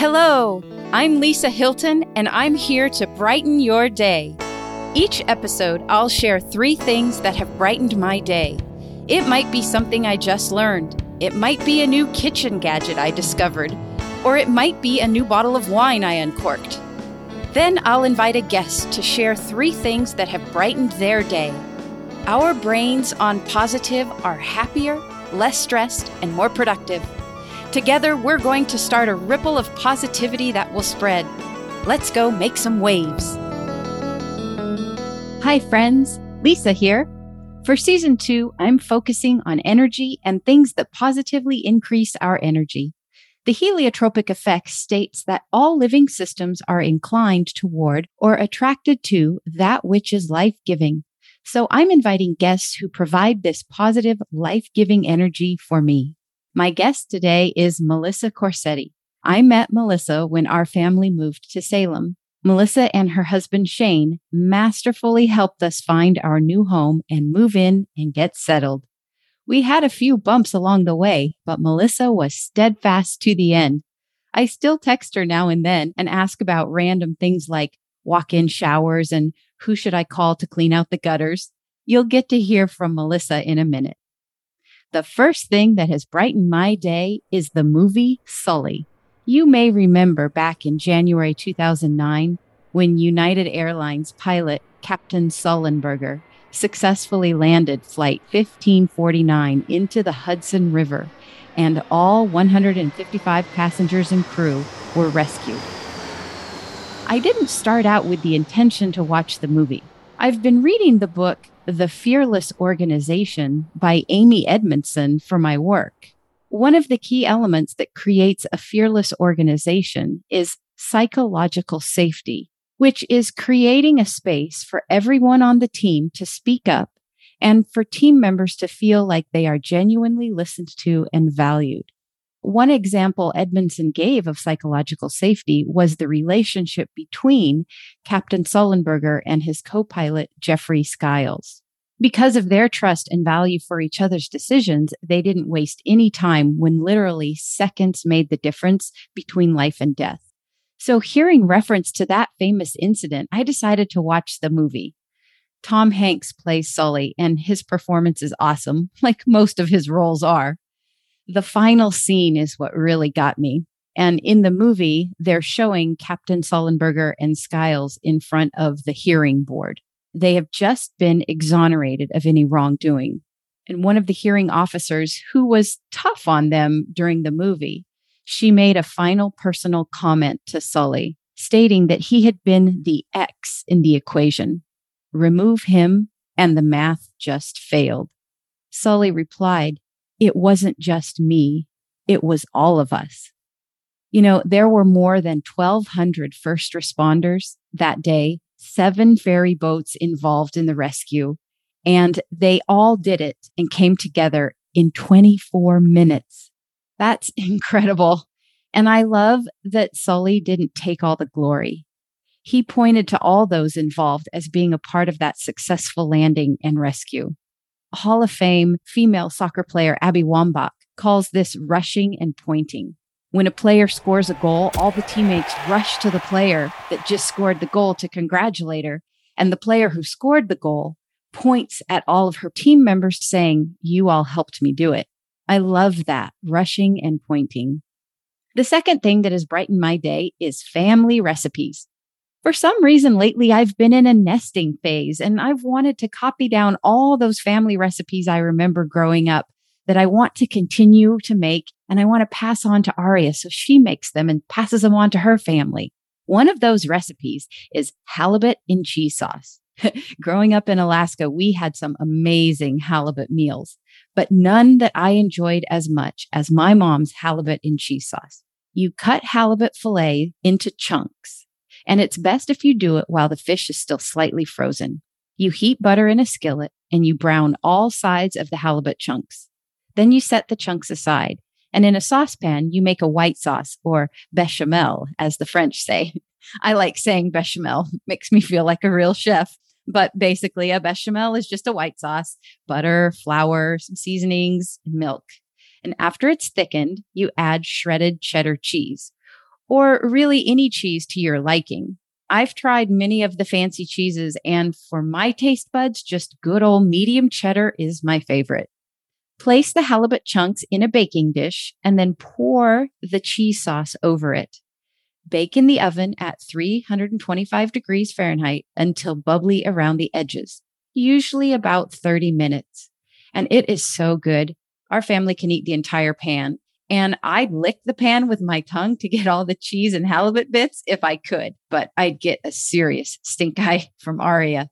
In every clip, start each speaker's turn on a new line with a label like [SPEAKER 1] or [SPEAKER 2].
[SPEAKER 1] Hello, I'm Lisa Hylton, and I'm here to brighten your day. Each episode, I'll share three things that have brightened my day. It might be something I just learned, it might be a new kitchen gadget I discovered, or it might be a new bottle of wine I uncorked. Then I'll invite a guest to share three things that have brightened their day. Our brains on positive are happier, less stressed, and more productive. Together, we're going to start a ripple of positivity that will spread. Let's go make some waves. Hi, friends. Lisa here. For season two, I'm focusing on energy and things that positively increase our energy. The heliotropic effect states that all living systems are inclined toward or attracted to that which is life giving. So I'm inviting guests who provide this positive, life giving energy for me. My guest today is Melissa Corsetti. I met Melissa when our family moved to Salem. Melissa and her husband Shane masterfully helped us find our new home and move in and get settled. We had a few bumps along the way, but Melissa was steadfast to the end. I still text her now and then and ask about random things like walk in showers and who should I call to clean out the gutters. You'll get to hear from Melissa in a minute. The first thing that has brightened my day is the movie Sully. You may remember back in January 2009 when United Airlines pilot Captain Sullenberger successfully landed Flight 1549 into the Hudson River, and all 155 passengers and crew were rescued. I didn't start out with the intention to watch the movie. I've been reading the book the Fearless Organization by Amy Edmondson for my work. One of the key elements that creates a fearless organization is psychological safety, which is creating a space for everyone on the team to speak up and for team members to feel like they are genuinely listened to and valued. One example Edmondson gave of psychological safety was the relationship between Captain Sullenberger and his co-pilot Jeffrey Skiles. Because of their trust and value for each other's decisions, they didn't waste any time when literally seconds made the difference between life and death. So hearing reference to that famous incident, I decided to watch the movie. Tom Hanks plays Sully and his performance is awesome, like most of his roles are. The final scene is what really got me. And in the movie, they're showing Captain Sullenberger and Skiles in front of the hearing board. They have just been exonerated of any wrongdoing. And one of the hearing officers who was tough on them during the movie, she made a final personal comment to Sully, stating that he had been the X in the equation. Remove him and the math just failed. Sully replied, it wasn't just me. It was all of us. You know, there were more than 1,200 first responders that day, seven ferry boats involved in the rescue, and they all did it and came together in 24 minutes. That's incredible. And I love that Sully didn't take all the glory. He pointed to all those involved as being a part of that successful landing and rescue. Hall of Fame female soccer player Abby Wambach calls this rushing and pointing. When a player scores a goal, all the teammates rush to the player that just scored the goal to congratulate her. And the player who scored the goal points at all of her team members saying, You all helped me do it. I love that rushing and pointing. The second thing that has brightened my day is family recipes. For some reason lately, I've been in a nesting phase and I've wanted to copy down all those family recipes I remember growing up that I want to continue to make and I want to pass on to Aria so she makes them and passes them on to her family. One of those recipes is halibut in cheese sauce. Growing up in Alaska, we had some amazing halibut meals, but none that I enjoyed as much as my mom's halibut in cheese sauce. You cut halibut fillet into chunks and it's best if you do it while the fish is still slightly frozen. You heat butter in a skillet and you brown all sides of the halibut chunks. Then you set the chunks aside. And in a saucepan, you make a white sauce or bechamel, as the French say. I like saying bechamel, makes me feel like a real chef. But basically, a bechamel is just a white sauce, butter, flour, some seasonings, milk. And after it's thickened, you add shredded cheddar cheese or really any cheese to your liking. I've tried many of the fancy cheeses, and for my taste buds, just good old medium cheddar is my favorite. Place the halibut chunks in a baking dish and then pour the cheese sauce over it. Bake in the oven at 325 degrees Fahrenheit until bubbly around the edges, usually about 30 minutes. And it is so good. Our family can eat the entire pan. And I'd lick the pan with my tongue to get all the cheese and halibut bits if I could, but I'd get a serious stink eye from Aria.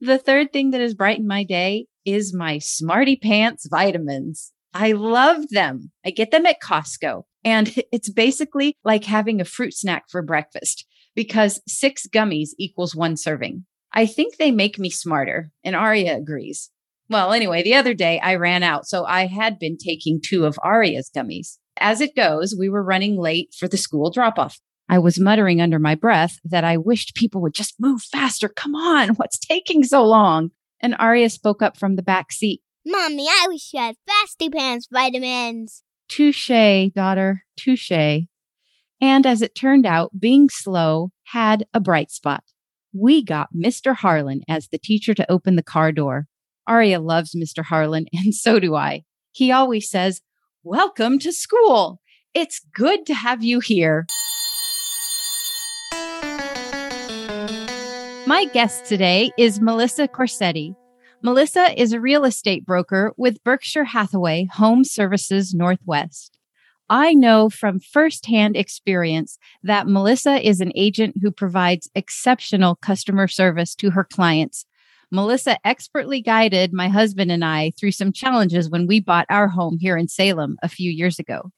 [SPEAKER 1] The third thing that has brightened my day is my Smarty Pants vitamins. I love them. I get them at Costco and it's basically like having a fruit snack for breakfast because six gummies equals one serving. I think they make me smarter and Aria agrees. Well, anyway, the other day I ran out, so I had been taking two of Aria's gummies. As it goes, we were running late for the school drop off. I was muttering under my breath that I wished people would just move faster. Come on, what's taking so long? And Aria spoke up from the back seat.
[SPEAKER 2] Mommy, I wish you had Fasty Pants vitamins.
[SPEAKER 1] Touche, daughter, touche. And as it turned out, being slow had a bright spot. We got Mr. Harlan as the teacher to open the car door. Aria loves Mr. Harlan, and so do I. He always says, Welcome to school. It's good to have you here. My guest today is Melissa Corsetti. Melissa is a real estate broker with Berkshire Hathaway Home Services Northwest. I know from firsthand experience that Melissa is an agent who provides exceptional customer service to her clients Melissa expertly guided my husband and I through some challenges when we bought our home here in Salem a few years ago.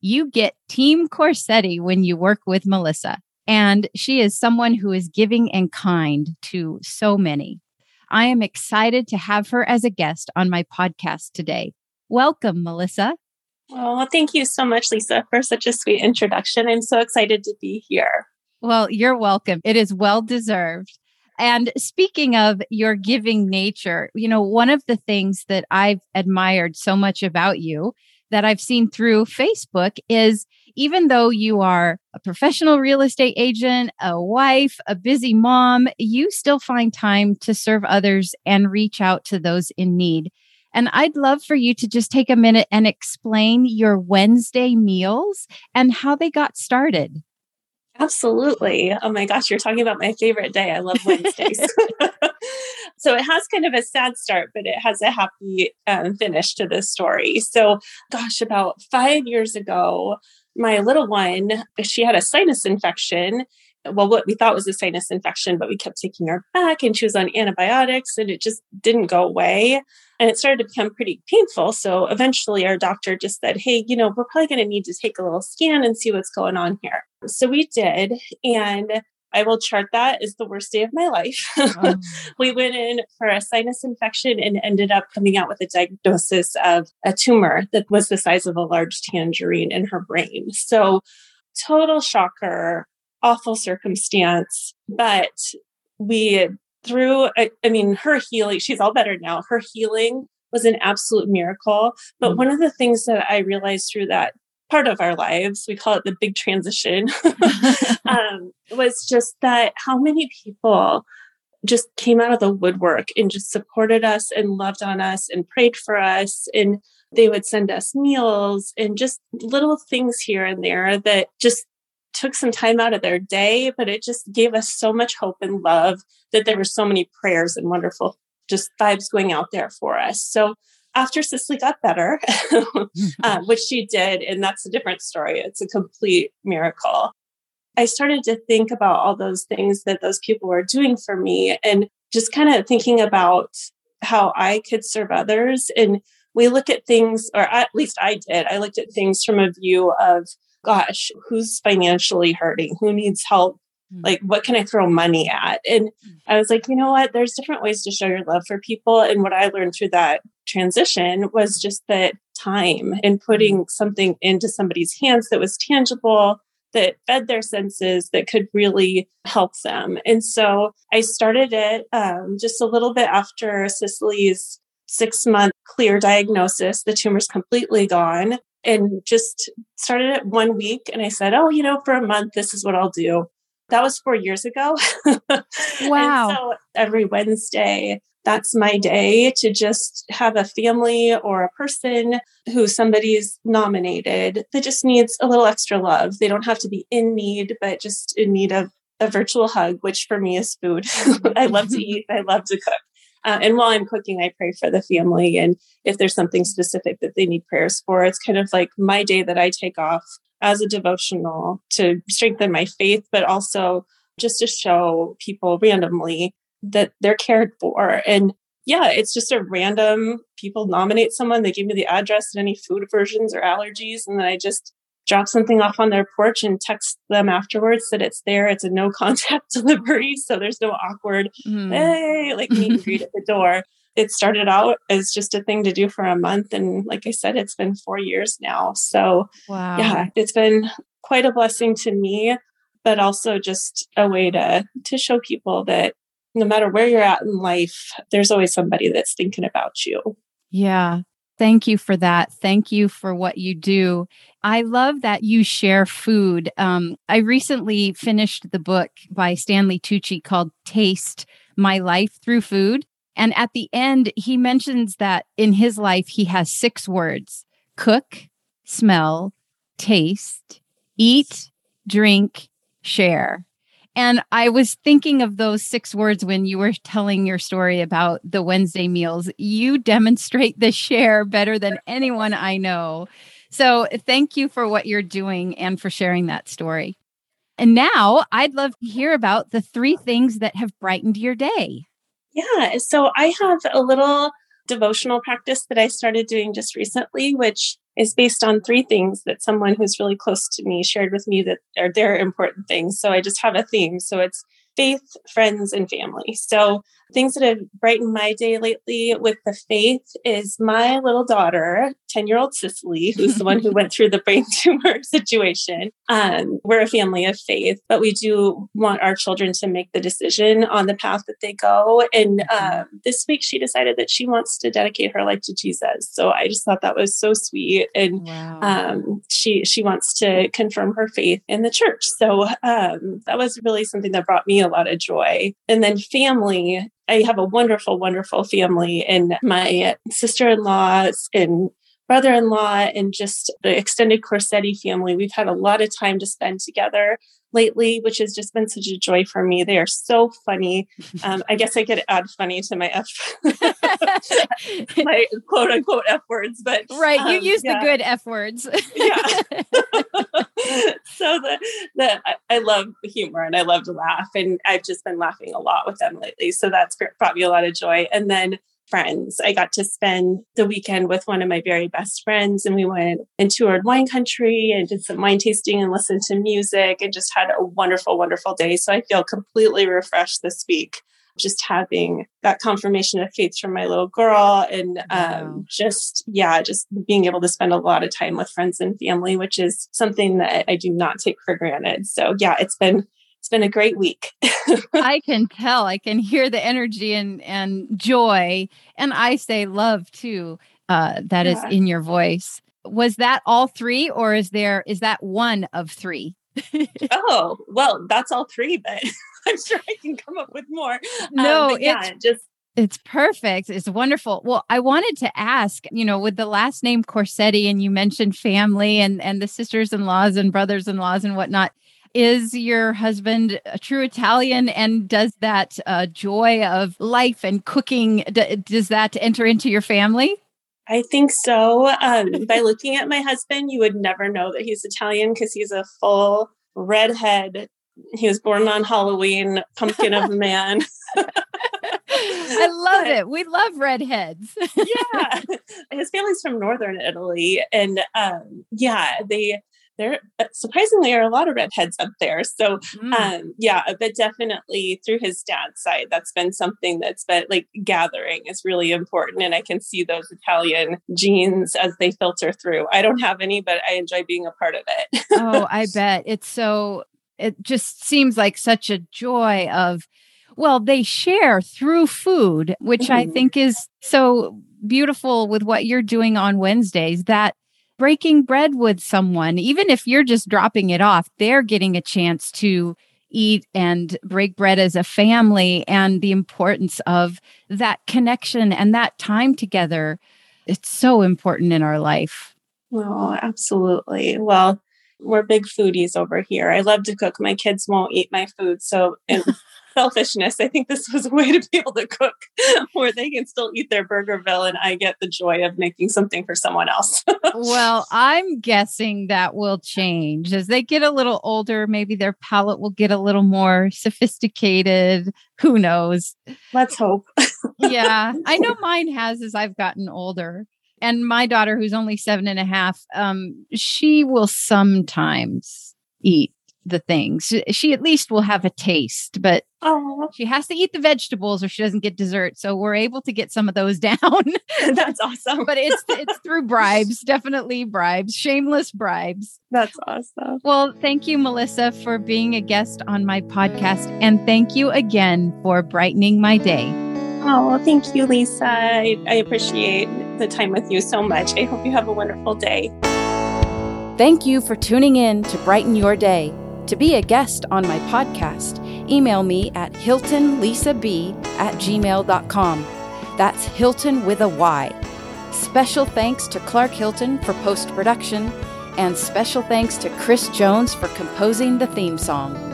[SPEAKER 1] You get Team Corsetti when you work with Melissa, and she is someone who is giving and kind to so many. I am excited to have her as a guest on my podcast today. Welcome, Melissa.
[SPEAKER 3] Oh, thank you so much, Lisa, for such a sweet introduction. I'm so excited to be here.
[SPEAKER 1] Well, you're welcome. It is well deserved. And speaking of your giving nature, you know, one of the things that I've admired so much about you that I've seen through Facebook is even though you are a professional real estate agent, a wife, a busy mom, you still find time to serve others and reach out to those in need. And I'd love for you to just take a minute and explain your Wednesday meals and how they got started.
[SPEAKER 3] Absolutely. Oh my gosh, you're talking about my favorite day. I love Wednesdays. so it has kind of a sad start, but it has a happy um, finish to this story. So, gosh, about five years ago, my little one, she had a sinus infection well, what we thought was a sinus infection, but we kept taking her back and she was on antibiotics and it just didn't go away. And it started to become pretty painful. So eventually our doctor just said, Hey, you know, we're probably going to need to take a little scan and see what's going on here. So we did. And I will chart that as the worst day of my life. Oh. we went in for a sinus infection and ended up coming out with a diagnosis of a tumor that was the size of a large tangerine in her brain. So, total shocker awful circumstance, but we through I, I, mean her healing she's all better now her healing was an absolute miracle but mm-hmm. one of the things that i realized through that part of our lives we call it the big transition um, was just that how many people just came out of the woodwork and just supported us and loved on us and prayed for us and they would send us meals and just little things here and there that just took some time out of their day, but it just gave us so much hope and love that there were so many prayers and wonderful just vibes going out there for us. So after Cicely got better, uh, which she did, and that's a different story, it's a complete miracle. I started to think about all those things that those people were doing for me and just kind of thinking about how I could serve others. And we look at things, or at least I did, I looked at things from a view of gosh, who's financially hurting? Who needs help? Hmm. Like, what can I throw money at? And hmm. I was like, you know what? There's different ways to show your love for people. And what I learned through that transition was just that time and putting hmm. something into somebody's hands that was tangible, that fed their senses, that could really help them. And so I started it um, just a little bit after Cicely's six month clear diagnosis. The tumor's completely gone. and just started it one week. And I said, oh, you know, for a month, this is what I'll do. That was four years ago.
[SPEAKER 1] Wow.
[SPEAKER 3] so every Wednesday, that's my day to just have a family or a person who somebody's nominated that just needs a little extra love. They don't have to be in need, but just in need of a virtual hug, which for me is food. I love to eat, I love to cook. Uh, and while I'm cooking, I pray for the family. And if there's something specific that they need prayers for, it's kind of like my day that I take off as a devotional to strengthen my faith, but also just to show people randomly that they're cared for. And yeah, it's just a random people nominate someone, they give me the address and any food aversions or allergies, and then I just drop something off on their porch and text them afterwards that it's there. It's a no contact delivery. So there's no awkward, mm. hey, like meet and greet at the door. It started out as just a thing to do for a month. And like I said, it's been four years now. So wow. yeah, it's been quite a blessing to me, but also just a way to to show people that no matter where you're at in life, there's always somebody that's thinking about you.
[SPEAKER 1] Yeah. Thank you for that. Thank you for what you do. I love that you share food. Um, I recently finished the book by Stanley Tucci called Taste My Life Through Food. And at the end, he mentions that in his life, he has six words cook, smell, taste, eat, drink, share. And I was thinking of those six words when you were telling your story about the Wednesday meals. You demonstrate the share better than anyone I know. So thank you for what you're doing and for sharing that story. And now I'd love to hear about the three things that have brightened your day.
[SPEAKER 3] Yeah. So I have a little devotional practice that I started doing just recently, which is based on three things that someone who's really close to me shared with me that are their important things. So I just have a theme. So it's faith, friends, and family. So things that have brightened my day lately with the faith is my little daughter, 10 year old Cicely, who's the one who went through the brain tumor situation. Um, we're a family of faith, but we do want our children to make the decision on the path that they go. And um, this week she decided that she wants to dedicate her life to Jesus. So I just thought that was so sweet. And wow. um, she, she wants to confirm her faith in the church. So um, that was really something that brought me a lot of joy. And then family, I have a wonderful, wonderful family, and my sister in laws and brother in law and just the extended Corsetti family. We've had a lot of time to spend together lately, which has just been such a joy for me. They are so funny. Um, I guess I could add funny to my F, my quote unquote F words, but
[SPEAKER 1] right, you um, use yeah. the good F words. yeah.
[SPEAKER 3] so the the I love humor and I love to laugh, and I've just been laughing a lot with them lately. So that's brought me a lot of joy. And then friends. I got to spend the weekend with one of my very best friends and we went and toured wine country and did some wine tasting and listened to music and just had a wonderful, wonderful day. So I feel completely refreshed this week. Just having that confirmation of faith from my little girl and um, just, yeah, just being able to spend a lot of time with friends and family, which is something that I do not take for granted. So, yeah, it's been it's been a great week.
[SPEAKER 1] I can tell. I can hear the energy and and joy, and I say love too. Uh, that yeah. is in your voice. Was that all three, or is there is that one of three?
[SPEAKER 3] oh well, that's all three, but I'm sure I can come up with more.
[SPEAKER 1] No, um, yeah, it's just it's perfect. It's wonderful. Well, I wanted to ask, you know, with the last name Corsetti, and you mentioned family and and the sisters-in-laws and brothers-in-laws and whatnot is your husband a true Italian? And does that uh, joy of life and cooking, d- does that enter into your family?
[SPEAKER 3] I think so. Um, by looking at my husband, you would never know that he's Italian because he's a full redhead. He was born on Halloween, pumpkin of a man.
[SPEAKER 1] I love it. We love redheads.
[SPEAKER 3] yeah. His family's from northern Italy. And um, yeah, they there uh, surprisingly are a lot of redheads up there. So mm. um, yeah, but definitely through his dad's side, that's been something that's been like gathering is really important. And I can see those Italian genes as they filter through. I don't have any, but I enjoy being a part of it.
[SPEAKER 1] oh, I bet. It's so it just seems like such a joy of well, they share through food, which mm-hmm. I think is so beautiful with what you're doing on Wednesdays that breaking bread with someone, even if you're just dropping it off, they're getting a chance to eat and break bread as a family and the importance of that connection and that time together. It's so important in our life.
[SPEAKER 3] Oh, absolutely. Well, we're big foodies over here. I love to cook. My kids won't eat my food. So, in selfishness, I think this was a way to be able to cook where they can still eat their Burgerville and I get the joy of making something for someone else.
[SPEAKER 1] well, I'm guessing that will change as they get a little older. Maybe their palate will get a little more sophisticated. Who knows?
[SPEAKER 3] Let's hope.
[SPEAKER 1] yeah, I know mine has as I've gotten older and my daughter who's only seven and a half um she will sometimes eat the things. She at least will have a taste but
[SPEAKER 3] oh
[SPEAKER 1] she has to eat the vegetables or she doesn't get dessert. So we're able to get some of those down.
[SPEAKER 3] That's awesome.
[SPEAKER 1] But it's it's through bribes definitely bribes shameless bribes.
[SPEAKER 3] That's awesome.
[SPEAKER 1] Well thank you melissa for being a guest on my podcast and thank you again for brightening my day.
[SPEAKER 3] Oh thank you lisa. I, I appreciate the time with you so much. I hope you have a wonderful day.
[SPEAKER 1] Thank you for tuning in to Brighten Your Day. To be a guest on my podcast, email me at hyltonlisab at gmail.com. That's Hylton with a Y. Special thanks to Clark Hylton for post production, and special thanks to Chris Jones for composing the theme song.